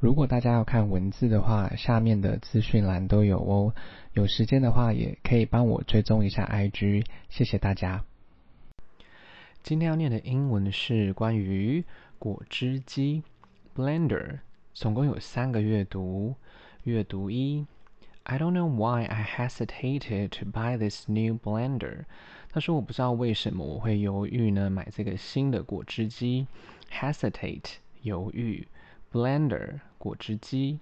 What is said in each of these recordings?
如果大家要看文字的话，下面的资讯栏都有哦。有时间的话，也可以帮我追踪一下 IG，谢谢大家。今天要念的英文是关于果汁机 （blender），总共有三个阅读。阅读一：I don't know why I hesitated to buy this new blender。他说：“我不知道为什么我会犹豫呢，买这个新的果汁机。”Hesitate，犹豫。Blender 果汁机，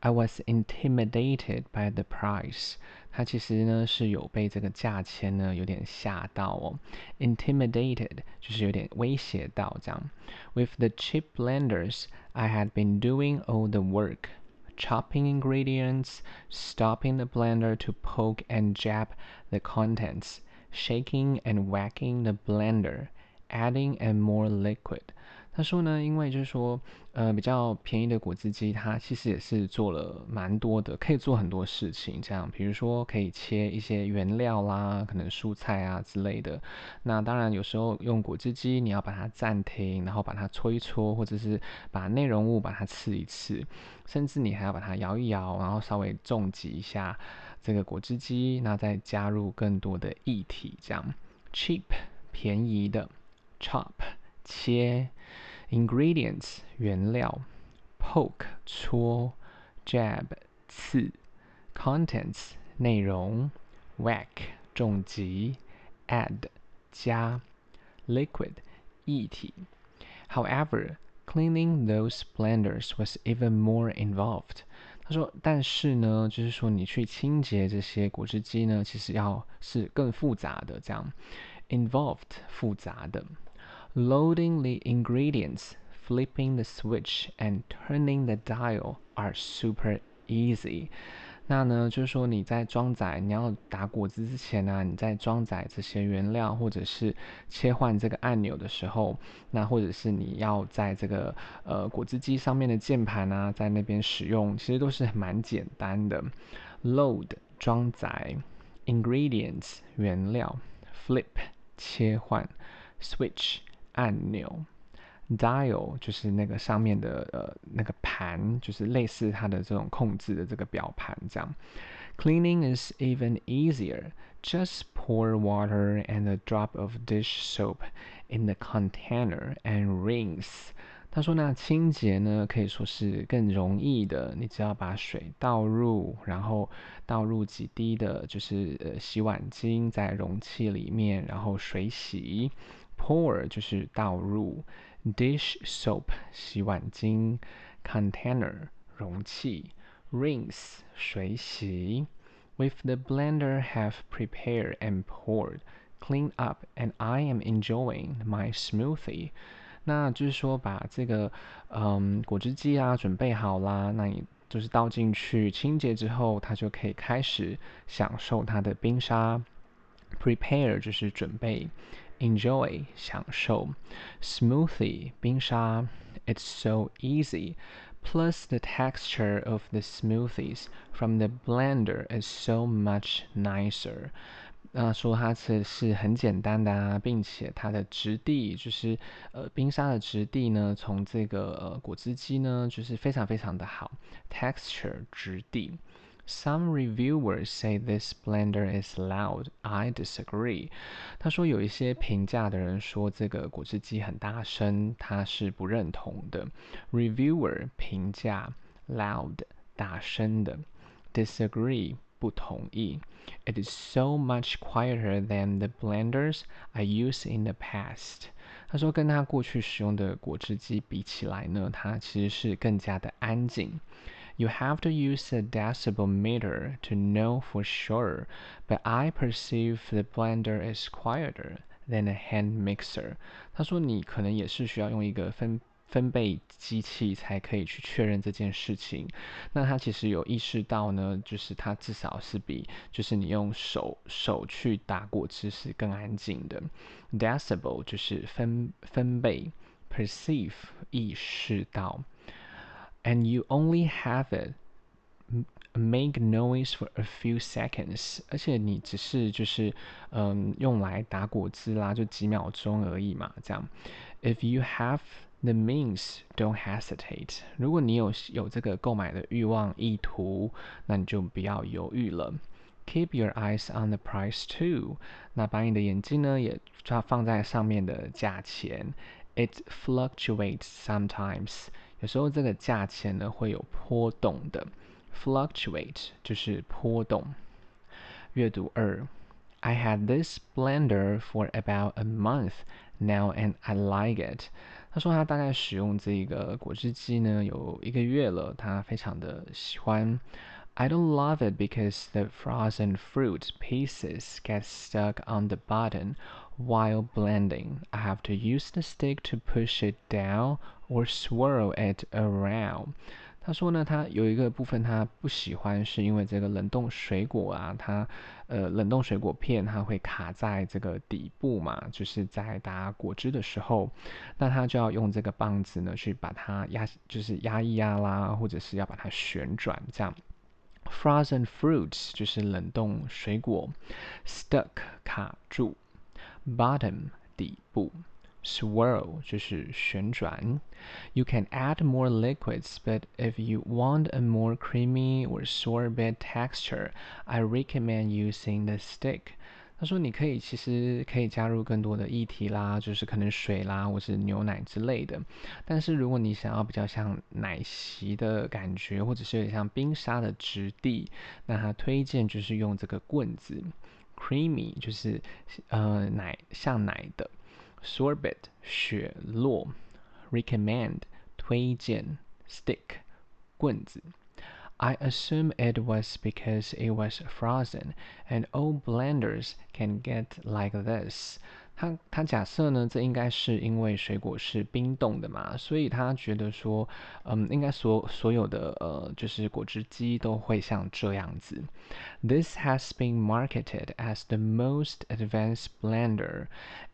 I was intimidated by the price。它其实呢是有被这个价钱呢有点吓到哦。Intimidated 就是有点威胁到这样。With the cheap blenders, I had been doing all the work, chopping ingredients, stopping the blender to poke and jab the contents, shaking and wagging the blender, adding and more liquid。 他说呢，因为就是说，呃，比较便宜的果汁机，它其实也是做了蛮多的，可以做很多事情。这样，比如说可以切一些原料啦，可能蔬菜啊之类的。那当然，有时候用果汁机，你要把它暂停，然后把它搓一搓，或者是把内容物把它刺一刺，甚至你还要把它摇一摇，然后稍微重击一下这个果汁机，那再加入更多的液体，这样。cheap 便宜的，chop 切。Ingredients 原料，poke 戳，jab 刺，contents 内容，whack 重击，add 加，liquid 液体。However, cleaning those blenders was even more involved。他说，但是呢，就是说你去清洁这些果汁机呢，其实要是更复杂的这样，involved 复杂的。Loading the ingredients, flipping the switch, and turning the dial are super easy. 那呢，就是说你在装载，你要打果汁之前呢、你在装载这些原料，或者是切换这个按钮的时候，那或者是你要在这个呃果汁机上面的键盘啊，在那边使用，其实都是蛮简单的。Load 装载，ingredients 原料，flip 切换，switch。按钮，dial 就是那个上面的呃那个盘，就是类似它的这种控制的这个表盘这样。Cleaning is even easier. Just pour water and a drop of dish soap in the container and rinse. 他说那清洁呢可以说是更容易的，你只要把水倒入，然后倒入几滴的就是呃洗碗精在容器里面，然后水洗。Pour 就是倒入，dish soap 洗碗精，container 容器，rinse 水洗。With the blender have prepared and poured，clean up, and I am enjoying my smoothie。那就是说把这个嗯果汁机啊准备好啦，那你就是倒进去清洁之后，它就可以开始享受它的冰沙。Prepare 就是准备。Enjoy 享受，smoothie 冰沙，It's so easy. Plus the texture of the smoothies from the blender is so much nicer. 那说它这是很简单的啊，并且它的质地就是呃冰沙的质地呢，从这个呃果汁机呢就是非常非常的好，texture 质地。 Some reviewers say this blender is loud. I disagree. 他说有一些评价的人说这个果汁机很大声，他是不认同的。Reviewer 评价 loud 大声的，disagree 不同意。It is so much quieter than the blenders I use in the past. 他说跟他过去使用的果汁机比起来呢，它其实是更加的安静。You have to use a decibel meter to know for sure, but I perceive the blender is quieter than a hand mixer. 他说你可能也是需要用一个分分贝机器才可以去确认这件事情。那他其实有意识到呢，就是它至少是比就是你用手手去打果汁是更安静的。Decibel 就是分分贝，perceive 意识到。And you only have it make noise for a few seconds，而且你只是就是嗯用来打果汁啦，就几秒钟而已嘛，这样。If you have The means don't hesitate。如果你有有这个购买的欲望意图，那你就不要犹豫了。Keep your eyes on the price too。那把你的眼睛呢也抓放在上面的价钱。It fluctuates sometimes。 有时候这个价钱呢会有波动的。Fluctuate 就是波动。阅读二。I had this blender for about a month now and I like it。他说他大概使用这个果汁机呢有一个月了，他非常的喜欢。I don't love it because the frozen fruit pieces get stuck on the bottom while blending. I have to use the stick to push it down or swirl it around. 他说呢，他有一个部分他不喜欢，是因为这个冷冻水果啊，它呃冷冻水果片它会卡在这个底部嘛，就是在打果汁的时候，那他就要用这个棒子呢去把它压，就是压一压啦，或者是要把它旋转这样。Frozen fruits 就是冷冻水果，stuck 卡住，bottom 底部。Swirl 就是旋转。You can add more liquids, but if you want a more creamy or sorbet texture, I recommend using the stick. 他说你可以其实可以加入更多的液体啦，就是可能水啦，或是牛奶之类的。但是如果你想要比较像奶昔的感觉，或者是有点像冰沙的质地，那他推荐就是用这个棍子。Creamy 就是呃奶像奶的。Sorbet 雪落，recommend 推荐，stick 棍子。I assume it was because it was frozen, and all blenders can get like this. 他他假设呢，这应该是因为水果是冰冻的嘛，所以他觉得说，嗯，应该所所有的呃，就是果汁机都会像这样子。This has been marketed as the most advanced blender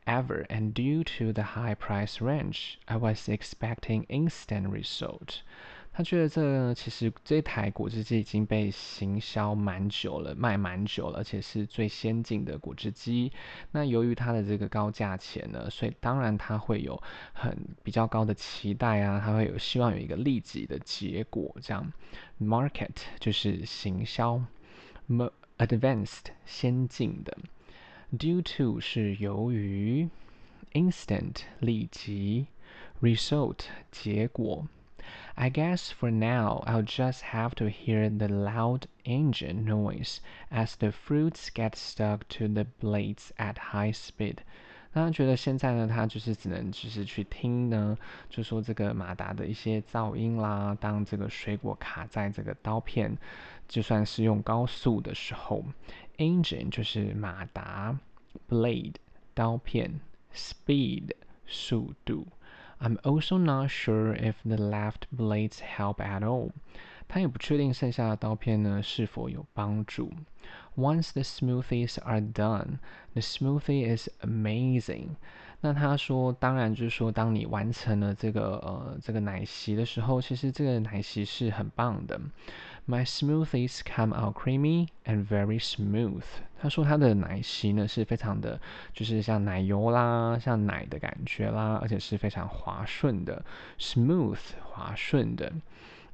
ever, and due to the high price range, I was expecting instant result. 他觉得这其实这台果汁机已经被行销蛮久了，卖蛮久了，而且是最先进的果汁机。那由于它的这个高价钱呢，所以当然它会有很比较高的期待啊，它会有希望有一个立即的结果。这样，market 就是行销，advanced 先进的，due to 是由于，instant 立即，result 结果。I guess for now I'll just have to hear the loud engine noise as the fruits get stuck to the blades at high speed。那他觉得现在呢，他就是只能就是去听呢，就说这个马达的一些噪音啦。当这个水果卡在这个刀片，就算是用高速的时候，engine 就是马达，blade 刀片，speed 速度。 I'm also not sure if the left blades help at all。他也不确定剩下的刀片呢是否有帮助。Once the smoothies are done, the smoothie is amazing。那他说，当然就是说，当你完成了这个呃这个奶昔的时候，其实这个奶昔是很棒的。 My smoothies come out creamy and very smooth。他说他的奶昔呢是非常的，就是像奶油啦，像奶的感觉啦，而且是非常滑顺的，smooth 滑顺的。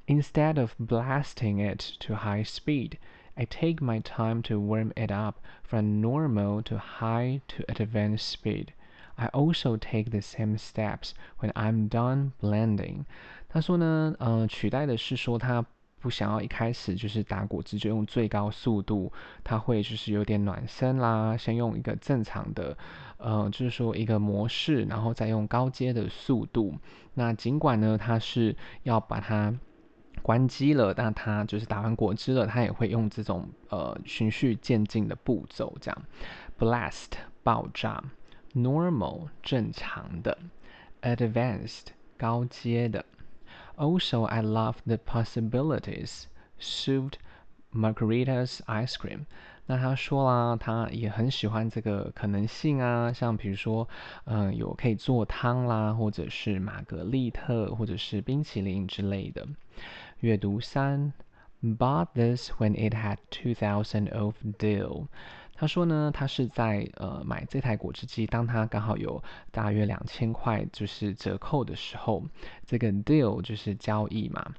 Instead of blasting it to high speed, I take my time to warm it up from normal to high to advanced speed. I also take the same steps when I'm done blending。他说呢，呃，取代的是说他。 不想要一开始就是打果汁就用最高速度，它会就是有点暖身啦。先用一个正常的，呃，就是说一个模式，然后再用高阶的速度。那尽管呢，它是要把它关机了，但它就是打完果汁了，它也会用这种呃循序渐进的步骤这样。Blast 爆炸，Normal 正常的，Advanced 高阶的。Also, I love the possibilities. Souped margaritas ice cream. 那他说啦，他也很喜欢这个可能性啊，像比如说，嗯、呃，有可以做汤啦，或者是玛格丽特，或者是冰淇淋之类的。阅读三，Bought this when it had two thousand off deal. 他说呢，他是在呃买这台果汁机，当他刚好有大约两千块就是折扣的时候，这个 deal 就是交易嘛。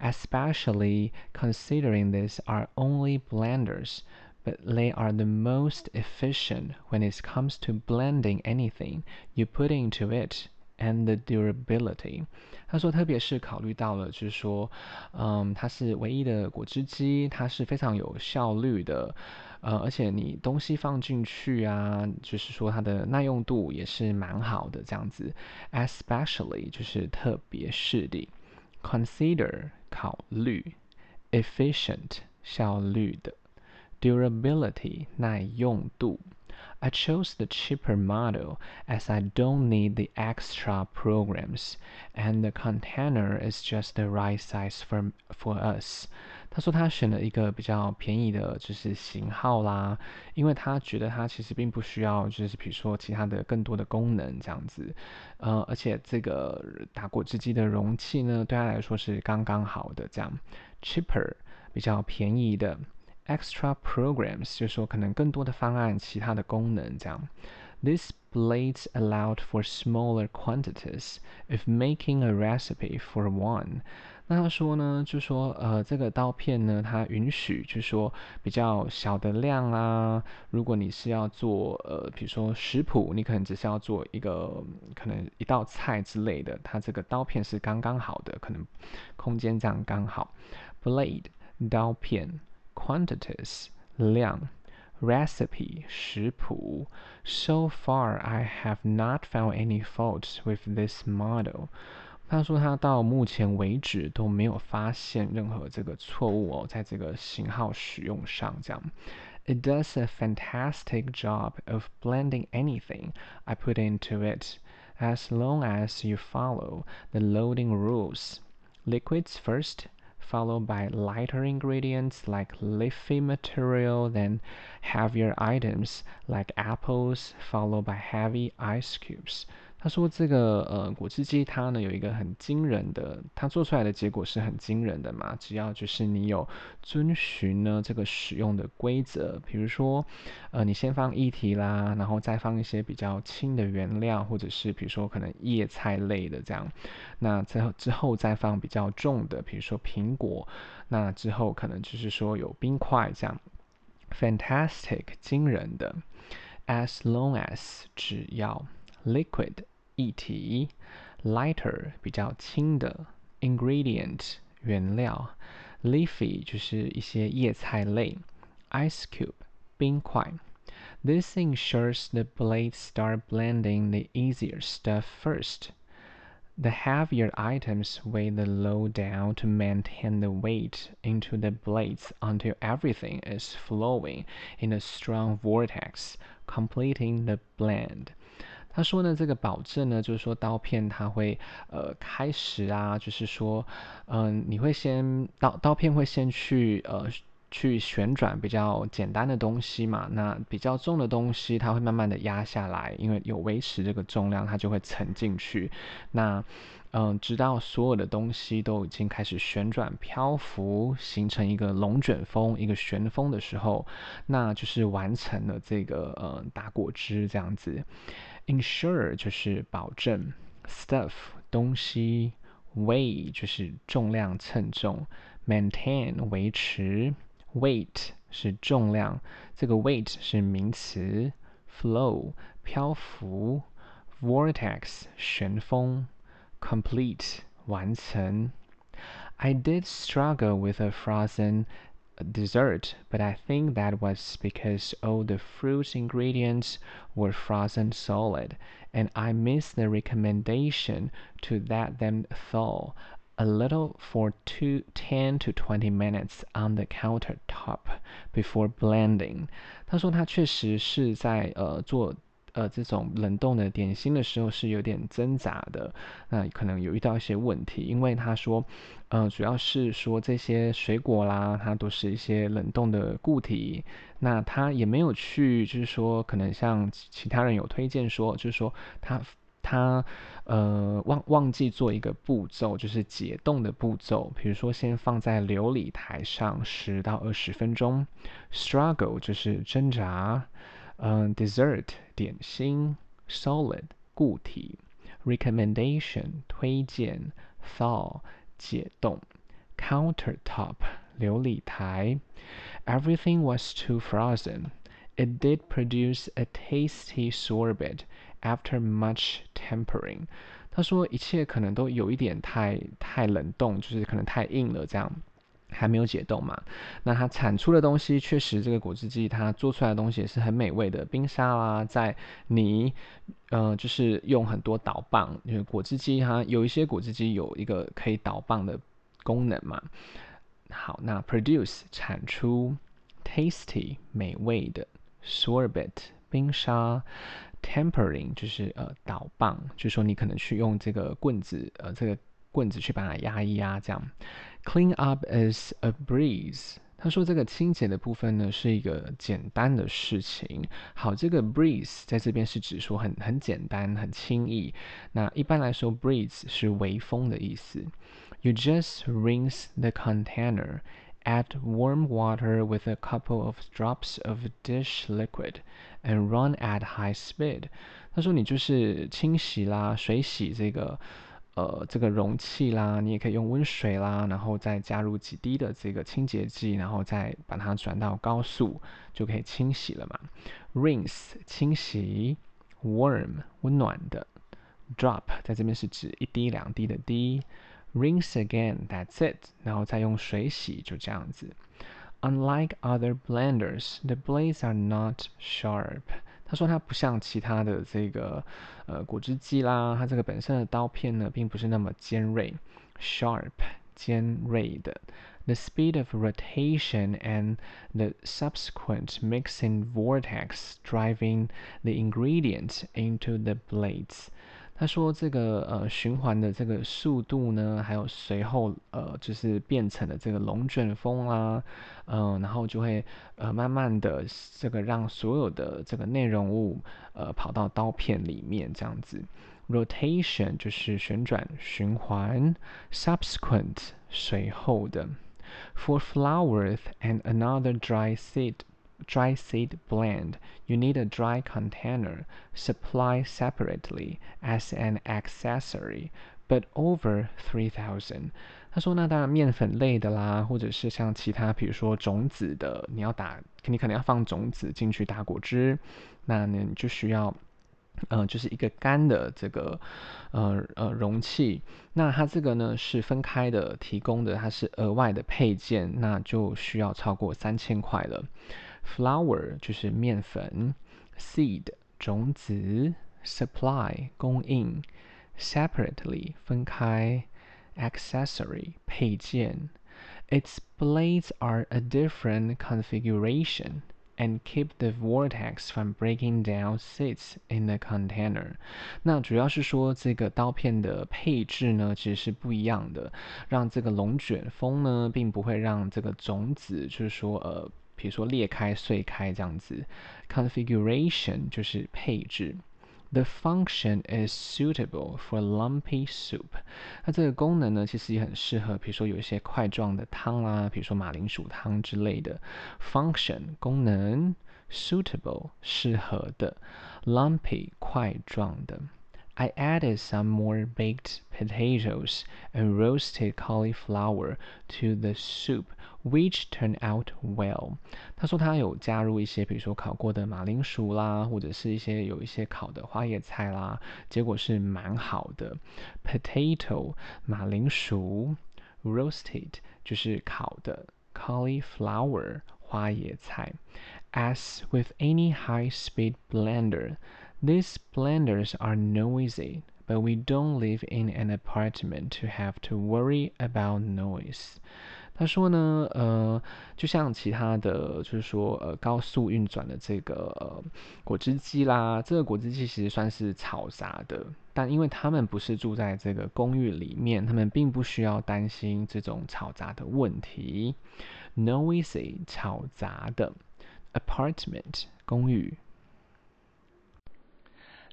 Especially considering these are only blenders, but they are the most efficient when it comes to blending anything you put into it and the durability. 他说，特别是考虑到了，就是说，嗯，它是唯一的果汁机，它是非常有效率的。呃，而且你东西放进去啊，就是说它的耐用度也是蛮好的，这样子。Especially 就是特别是的，consider 考虑，efficient 效率的，durability 耐用度。I chose the cheaper model as I don't need the extra programs, and the container is just the right size for for us. 他说他选了一个比较便宜的，就是型号啦，因为他觉得他其实并不需要，就是比如说其他的更多的功能这样子，呃，而且这个打果汁机的容器呢，对他来说是刚刚好的这样，cheaper 比较便宜的，extra programs 就是说可能更多的方案，其他的功能这样，These blades allowed for smaller quantities if making a recipe for one. 那他说呢，就说呃，这个刀片呢，它允许就说比较小的量啊。如果你是要做呃，比如说食谱，你可能只是要做一个可能一道菜之类的，它这个刀片是刚刚好的，可能空间这样刚好。Blade 刀片，quantities 量，recipe 食谱。So far I have not found any faults with this model. 他说他到目前为止都没有发现任何这个错误哦，在这个型号使用上这样。It does a fantastic job of blending anything I put into it, as long as you follow the loading rules. Liquids first, followed by lighter ingredients like leafy material, then heavier items like apples, followed by heavy ice cubes. 他说：“这个呃果汁机它呢有一个很惊人的，它做出来的结果是很惊人的嘛。只要就是你有遵循呢这个使用的规则，比如说呃你先放液体啦，然后再放一些比较轻的原料，或者是比如说可能叶菜类的这样，那之后之后再放比较重的，比如说苹果，那之后可能就是说有冰块这样，fantastic 惊人的，as long as 只要 liquid。”液体，lighter 比较轻的，ingredient 原料，leafy 就是一些叶菜类，ice cube 冰块。This ensures the blades start blending the easier stuff first. The heavier items weigh the load down to maintain the weight into the blades until everything is flowing in a strong vortex, completing the blend. 他说呢，这个保证呢，就是说刀片它会呃开始啊，就是说，嗯、你会先刀刀片会先去呃去旋转比较简单的东西嘛，那比较重的东西它会慢慢的压下来，因为有维持这个重量，它就会沉进去。那嗯、直到所有的东西都已经开始旋转漂浮，形成一个龙卷风、一个旋风的时候，那就是完成了这个呃打果汁这样子。Ensure 就是保证，stuff 东西，weigh 就是重量称重，maintain 维持，weight 是重量，这个 weight 是名词，flow 漂浮，vortex 旋风 ，complete 完成。I did struggle with a frozen dessert, but I think that was because all the fruit ingredients were frozen solid, and I missed the recommendation to let them thaw a little for two, ten to twenty minutes on the countertop before blending. 他说他确实是在呃做。 呃，这种冷冻的点心的时候是有点挣扎的，那可能有遇到一些问题，因为他说，呃，主要是说这些水果啦，它都是一些冷冻的固体，那他也没有去，就是说可能像其他人有推荐说，就是说他他呃忘忘记做一个步骤，就是解冻的步骤。比如说，先放在琉璃台上十到二十分钟。Struggle 就是挣扎。嗯、uh,，dessert 点心。Solid 固体。Recommendation 推荐。Thaw 解冻。Countertop 流理台。Everything was too frozen. It did produce a tasty sorbet. After much tempering，他说一切可能都有一点太太冷冻，就是可能太硬了，这样 还没有解冻嘛。那它产出的东西确实，这个果汁机它做出来的东西也是很美味的。冰沙啦，在你呃，就是用很多倒棒，因为果汁机它有一些果汁机有一个可以倒棒的功能嘛。好，那 produce 产出，tasty 美味的，sorbet 冰沙。Tempering 就是呃倒棒，就是说你可能去用这个棍子，呃这个棍子去把它压一压，这样。Clean up is a breeze。他说这个清洁的部分呢是一个简单的事情。好，这个 breeze 在这边是指说很很简单、很轻易。那一般来说，breeze 是微风的意思。You just rinse the container. Add warm water with a couple of drops of dish liquid and run at high speed。他说你就是清洗啦，水洗这个 呃这个容器啦，你也可以用温水啦，然后再加入几滴的这个清洁剂，然后再把它转到高速，就可以清洗了嘛。Rinse 清洗，warm 温暖的，drop 在这边是指一滴两滴的滴。Rinse again, that's it. 然后再用水洗，就这样子。Unlike other blenders, the blades are not sharp. 他说它不像其他的这个呃果汁机啦，它这个本身的刀片呢，并不是那么尖锐。Sharp 尖锐的。The speed of rotation and the subsequent mixing vortex driving the ingredients into the blades. 他说：“这个呃循环的这个速度呢，还有随后呃就是变成了这个龙卷风啦、啊，嗯、然后就会呃慢慢的这个让所有的这个内容物呃跑到刀片里面这样子。Rotation 就是旋转循环，subsequent 随后的。For flowers and another dry seed。” Dry seed blend, you need a dry container, supplied separately as an accessory, but over three thousand. 他说：“那当然，面粉类的啦，或者是像其他，比如说种子的，你要打，你可能要放种子进去打果汁，那你就需要，呃，就是一个干的这个，呃呃容器。那它这个呢是分开的提供的，它是额外的配件，那就需要超过三千块了。” Flour 就是面粉，seed 种子，supply 供应，separately 分开，accessory 配件。Its blades are a different configuration and keep the vortex from breaking down seeds in the container。那主要是说这个刀片的配置呢，其实是不一样的，让这个龙卷风呢，并不会让这个种子，就是说呃。 比如说裂开、碎开这样子，configuration 就是配置。The function is suitable for lumpy soup。那这个功能呢，其实也很适合，比如说有一些块状的汤啦，比如说马铃薯汤之类的。Function 功能，suitable 适合的，lumpy 块状的。I added some more baked potatoes and roasted cauliflower to the soup, which turned out well. 他说他有加入一些，比如说烤过的马铃薯啦，或者是一些有一些烤的花椰菜啦，结果是蛮好的。Potato 马铃薯，roasted 就是烤的，cauliflower 花椰菜。As with any high-speed blender. These blenders are noisy, but we don't live in an apartment to have to worry about noise. 他说呢，呃，就像其他的，就是说，呃，高速运转的这个，果汁机啦，这个果汁机其实算是嘈杂的，但因为他们不是住在这个公寓里面，他们并不需要担心这种嘈杂的问题。Noisy，嘈杂的，apartment，公寓。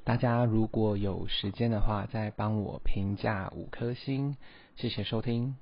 大家如果有时间的话，再帮我评价五颗星，谢谢收听。